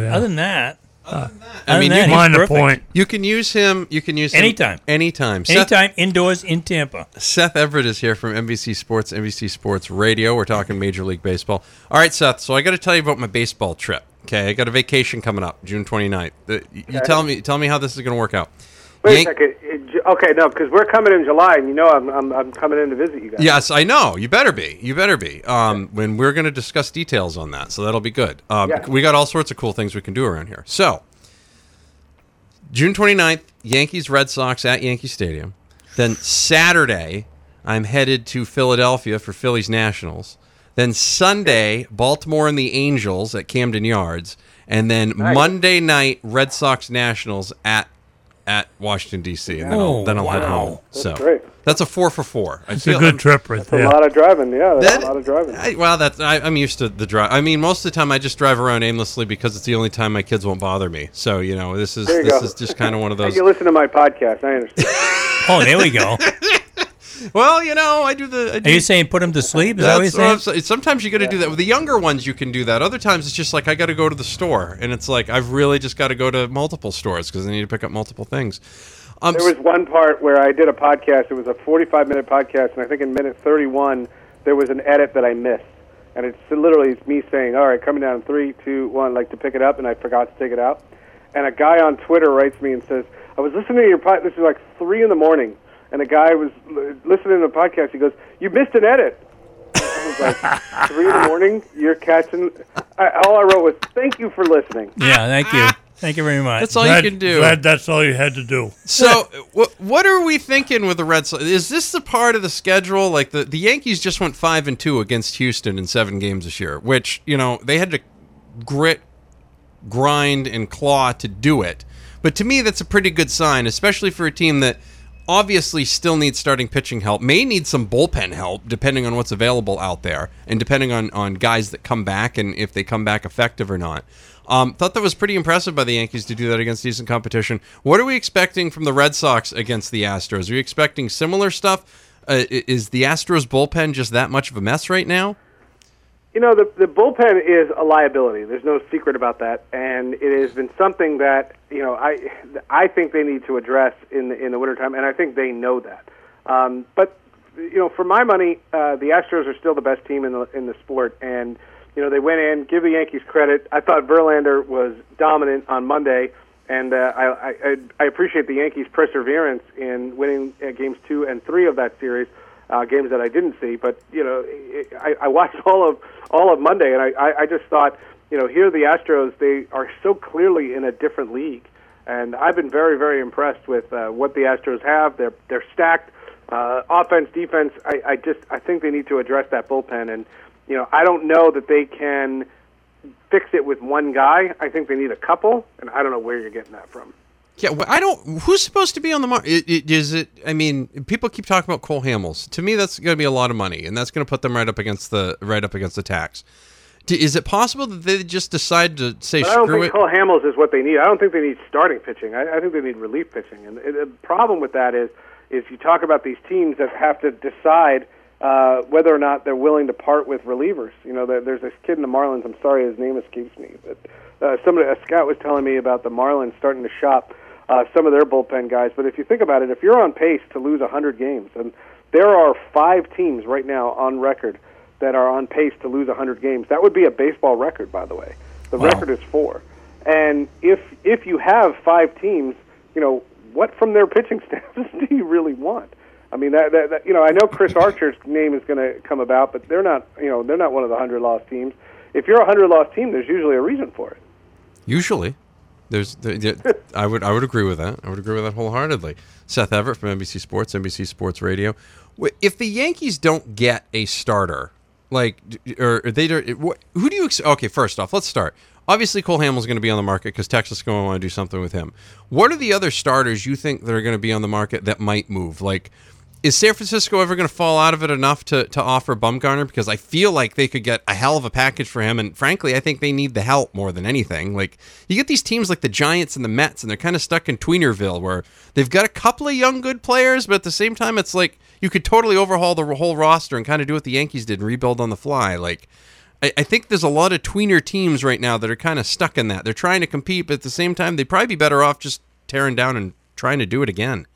yeah. Other than that, I mean, you, that, mind the point. you can use him. You can use him Anytime. Anytime. Seth, Anytime indoors in Tampa. Seth Everett is here from NBC Sports, NBC Sports Radio. We're talking Major League Baseball. All right, Seth. So I got to tell you about my baseball trip. Okay, I got a vacation coming up, June 29th. The- uh, You tell me, tell me how this is going to work out. Wait Yank- a second. Okay, no, because we're coming in July, and you know I'm, I'm I'm coming in to visit you guys. Yes, I know. You better be. You better be. Um, when we're going to discuss details on that, so that'll be good. Um, Yeah. We got all sorts of cool things we can do around here. So, June 29th, Yankees Red Sox at Yankee Stadium. Then Saturday, I'm headed to Philadelphia for Phillies Nationals. Then Sunday, Baltimore and the Angels at Camden Yards. And then Monday night, Red Sox Nationals at at Washington D.C. And then I'll, Oh, then I'll head wow. home. so great. that's a four for four. I It's a feel- good trip right there. A lot of driving, yeah. That's that- a lot of driving. I, well, that's I, I'm used to the drive. I mean, most of the time I just drive around aimlessly because it's the only time my kids won't bother me. So you know, this is this go. is just kind of one of those. you listen to my podcast. I understand. Oh, there we go. Well, you know, I do the. I do, Are you saying put him to sleep? Is that what you're that's saying? saying. Sometimes you got to do that. With the younger ones, you can do that. Other times, it's just like I got to go to the store, and it's like I've really just got to go to multiple stores because I need to pick up multiple things. Um, There was one part where I did a podcast. It was a 45 minute podcast, and I think in minute 31 there was an edit that I missed, and it's literally it's me saying, "All right, coming down three, two, one, three, like to pick it up, and I forgot to take it out. And a guy on Twitter writes me and says, "I was listening to your podcast. This is like three in the morning, and a guy was l- listening to the podcast. He goes, "You missed an edit." I was like, three in the morning. You're catching. I, all I wrote was, "Thank you for listening." Yeah, thank you. Thank you very much. that's all Glad- you can do. Glad that's all you had to do. So, what what are we thinking with the Red Sox? Is this the part of the schedule? Like the the Yankees just went five and two against Houston in seven games this year, which you know they had to grit, grind, and claw to do it. But to me, that's a pretty good sign, especially for a team that obviously still needs starting pitching help, may need some bullpen help depending on what's available out there, and depending on on guys that come back and if they come back effective or not. Um, thought that was pretty impressive by the Yankees to do that against decent competition. What are we expecting from the Red Sox against the Astros? Are you expecting similar stuff? Uh, is the Astros bullpen just that much of a mess right now? You know, the the bullpen is a liability. There's no secret about that, and it has been something that you know I I think they need to address in the in the wintertime, and I think they know that. Um, but you know, for my money, uh, the Astros are still the best team in the in the sport, and you know they went in. Give the Yankees credit. I thought Verlander was dominant on Monday, and uh, I, I I appreciate the Yankees' perseverance in winning uh, games two and three of that series uh, games that I didn't see. But you know, I, I watched all of all of Monday, and I, I, I just thought, you know, here the Astros they are so clearly in a different league, and I've been very very impressed with uh, what the Astros have. They're they're stacked, uh, offense, defense. I, I just I think they need to address that bullpen, and you know, I don't know that they can fix it with one guy. I think they need a couple, and I don't know where you're getting that from. Yeah, well, I don't. Who's supposed to be on the market? Is it? I mean, people keep talking about Cole Hamels. To me, that's going to be a lot of money, and that's going to put them right up against the right up against the tax. Is it possible that they just decide to say But I don't screw think it? Cole Hamels is what they need. I don't think they need starting pitching. I, I think they need relief pitching. And the, the problem with that is, is you talk about these teams that have to decide uh, whether or not they're willing to part with relievers. You know, there, there's this kid in the Marlins. I'm sorry, his name escapes me. But uh, somebody, a scout was telling me about the Marlins starting to shop uh, some of their bullpen guys. But if you think about it, if you're on pace to lose 100 games, and there are five teams right now on record that are on pace to lose 100 games, that would be a baseball record, by the way. The record is four. And if if you have five teams, you know what from their pitching staffs do you really want? I mean, that, that, that you know, I know Chris Archer's name is going to come about, but they're not. You know, they're not one of the hundred lost teams. If you're a hundred lost team, there's usually a reason for it. Usually, there's. The, the, I would. I would agree with that. I would agree with that wholeheartedly. Seth Everett from NBC Sports, NBC Sports Radio. If the Yankees don't get a starter, like, or they don't, who do you? Ex- okay, first off, let's start. Obviously, Cole Hamels going to be on the market because Texas is going to want to do something with him. What are the other starters you think that are going to be on the market that might move? Like, is San Francisco ever going to fall out of it enough to, to offer Bumgarner? Because I feel like they could get a hell of a package for him. And frankly, I think they need the help more than anything. Like, you get these teams like the Giants and the Mets, and they're kind of stuck in Tweenerville where they've got a couple of young, good players, but at the same time, it's like you could totally overhaul the whole roster and kind of do what the Yankees did and rebuild on the fly. Like, I, I think there's a lot of tweener teams right now that are kind of stuck in that. They're trying to compete, but at the same time, they'd probably be better off just tearing down and trying to do it again.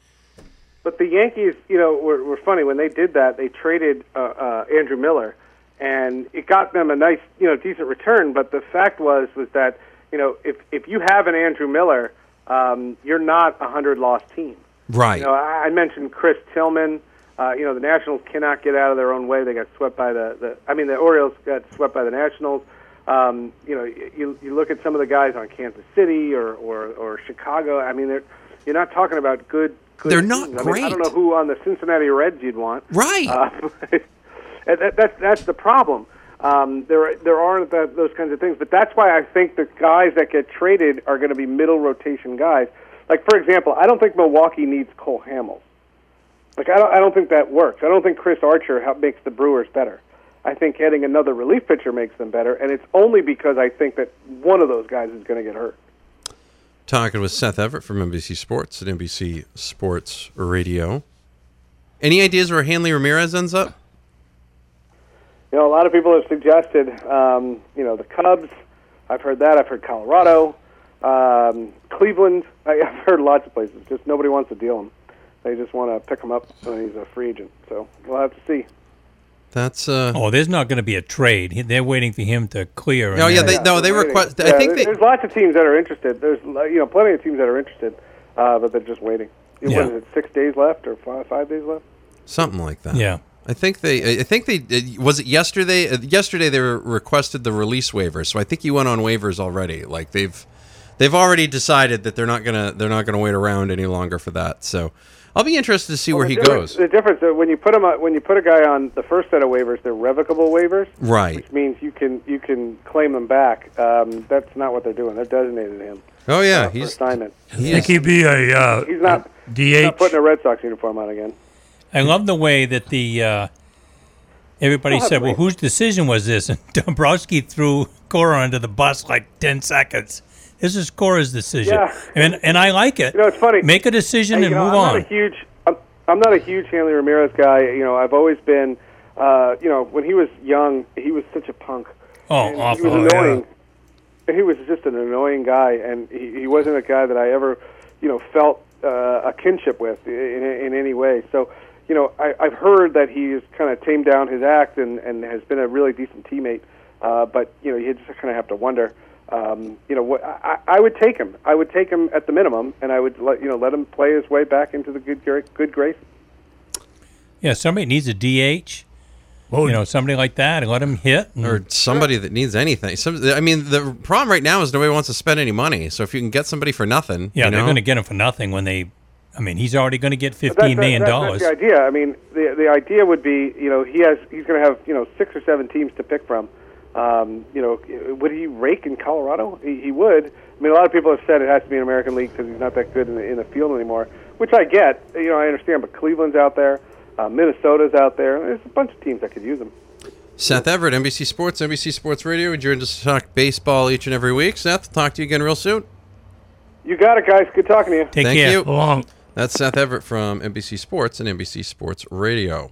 But the Yankees, you know, were, were funny when they did that. They traded uh, uh, Andrew Miller, and it got them a nice, you know, decent return. But the fact was, was that you know, if if you have an Andrew Miller, um, you're not a hundred loss team. Right. You know, I, I mentioned Chris Tillman. Uh, you know, the Nationals cannot get out of their own way. They got swept by the, the I mean, the Orioles got swept by the Nationals. Um, you know, you you look at some of the guys on Kansas City or or, or Chicago. I mean, they're you're not talking about good. They're not teams. I, mean, I don't know who on the Cincinnati Reds you'd want. Right. Uh, that, that's that's the problem. Um, there there aren't that, those kinds of things, but that's why I think the guys that get traded are going to be middle rotation guys. Like for example, I don't think Milwaukee needs Cole Hamels. Like I don't I don't think that works. I don't think Chris Archer makes the Brewers better. I think getting another relief pitcher makes them better, and it's only because I think that one of those guys is going to get hurt. Talking with Seth Everett from NBC Sports at NBC Sports Radio. Any ideas where Hanley Ramirez ends up? You know, a lot of people have suggested, um, you know, the Cubs. I've heard that. I've heard Colorado, um, Cleveland. I, I've heard lots of places. Just nobody wants to deal him. They just want to pick him up when he's a free agent. So we'll have to see. That's uh. Oh, there's not going to be a trade. He- They're waiting for him to clear. and Oh, yeah, then- they- no, they they're request- waiting. I think there- they- there's lots of teams that are interested. There's you know plenty of teams that are interested, uh, but they're just waiting. You Yeah. What is it? Six days left or five, five days left? Something like that. Yeah. I think they. I think they. uh, Was it yesterday? Uh, Yesterday they were requested the release waiver, so I think he went on waivers already. Like they've, they've already decided that they're not gonna. They're not gonna wait around any longer for that. So, I'll be interested to see where he goes. The difference uh, when you put him on, when you put a guy on the first set of waivers, they're revocable waivers. Right. which means you can you can claim them back. Um, that's not what they're doing. They're designated him Oh yeah, uh, he's. assignment. He think he'd be a uh, He's not, DH. not putting a Red Sox uniform on again. I love the way that the uh, everybody said, "Well, whose decision was this?" And Dombrowski threw Cora under the bus like ten seconds. This is Cora's decision, Yeah. and and I like it. You know, it's funny. Make a decision Hey, and know, move I'm on. Not a huge, I'm, I'm not a huge Hanley Ramirez guy. You know, I've always been. Uh, you know, when he was young, he was such a punk. oh, and awful! He was annoying. He was just an annoying guy, and he, he wasn't a guy that I ever, you know, felt uh, a kinship with in, in any way. So, you know, I, I've heard that he's kind of tamed down his act and, and has been a really decent teammate. Uh, but you know, you just kind of have to wonder. Um, you know, what I, I would take him. I would take him at the minimum, and I would let you know let him play his way back into the good gra- good grace. Yeah, somebody needs a DH. Well, You know, somebody like that, and let him hit. and- or somebody that needs anything. Some, I mean, the problem right now is nobody wants to spend any money. So if you can get somebody for nothing, yeah, you they're going to get him for nothing when they. I mean, he's already going to get But fifteen million that- dollars. That's the idea. I mean, the the idea would be, you know, he has he's going to have you know six or seven teams to pick from. Um, you know, would he rake in Colorado? He, he would. I mean, a lot of people have said it has to be an American League because he's not that good in the, in the field anymore, which I get. You know, I understand. But Cleveland's out there, uh, Minnesota's out there. There's a bunch of teams that could use him. Seth Everett, NBC Sports, NBC Sports Radio. We join us to talk baseball each and every week. Seth, talk to you again real soon. You got it, guys. Good talking to you. Take Thank care. you. long. That's Seth Everett from NBC Sports and NBC Sports Radio.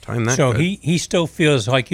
Time that So good. he he still feels like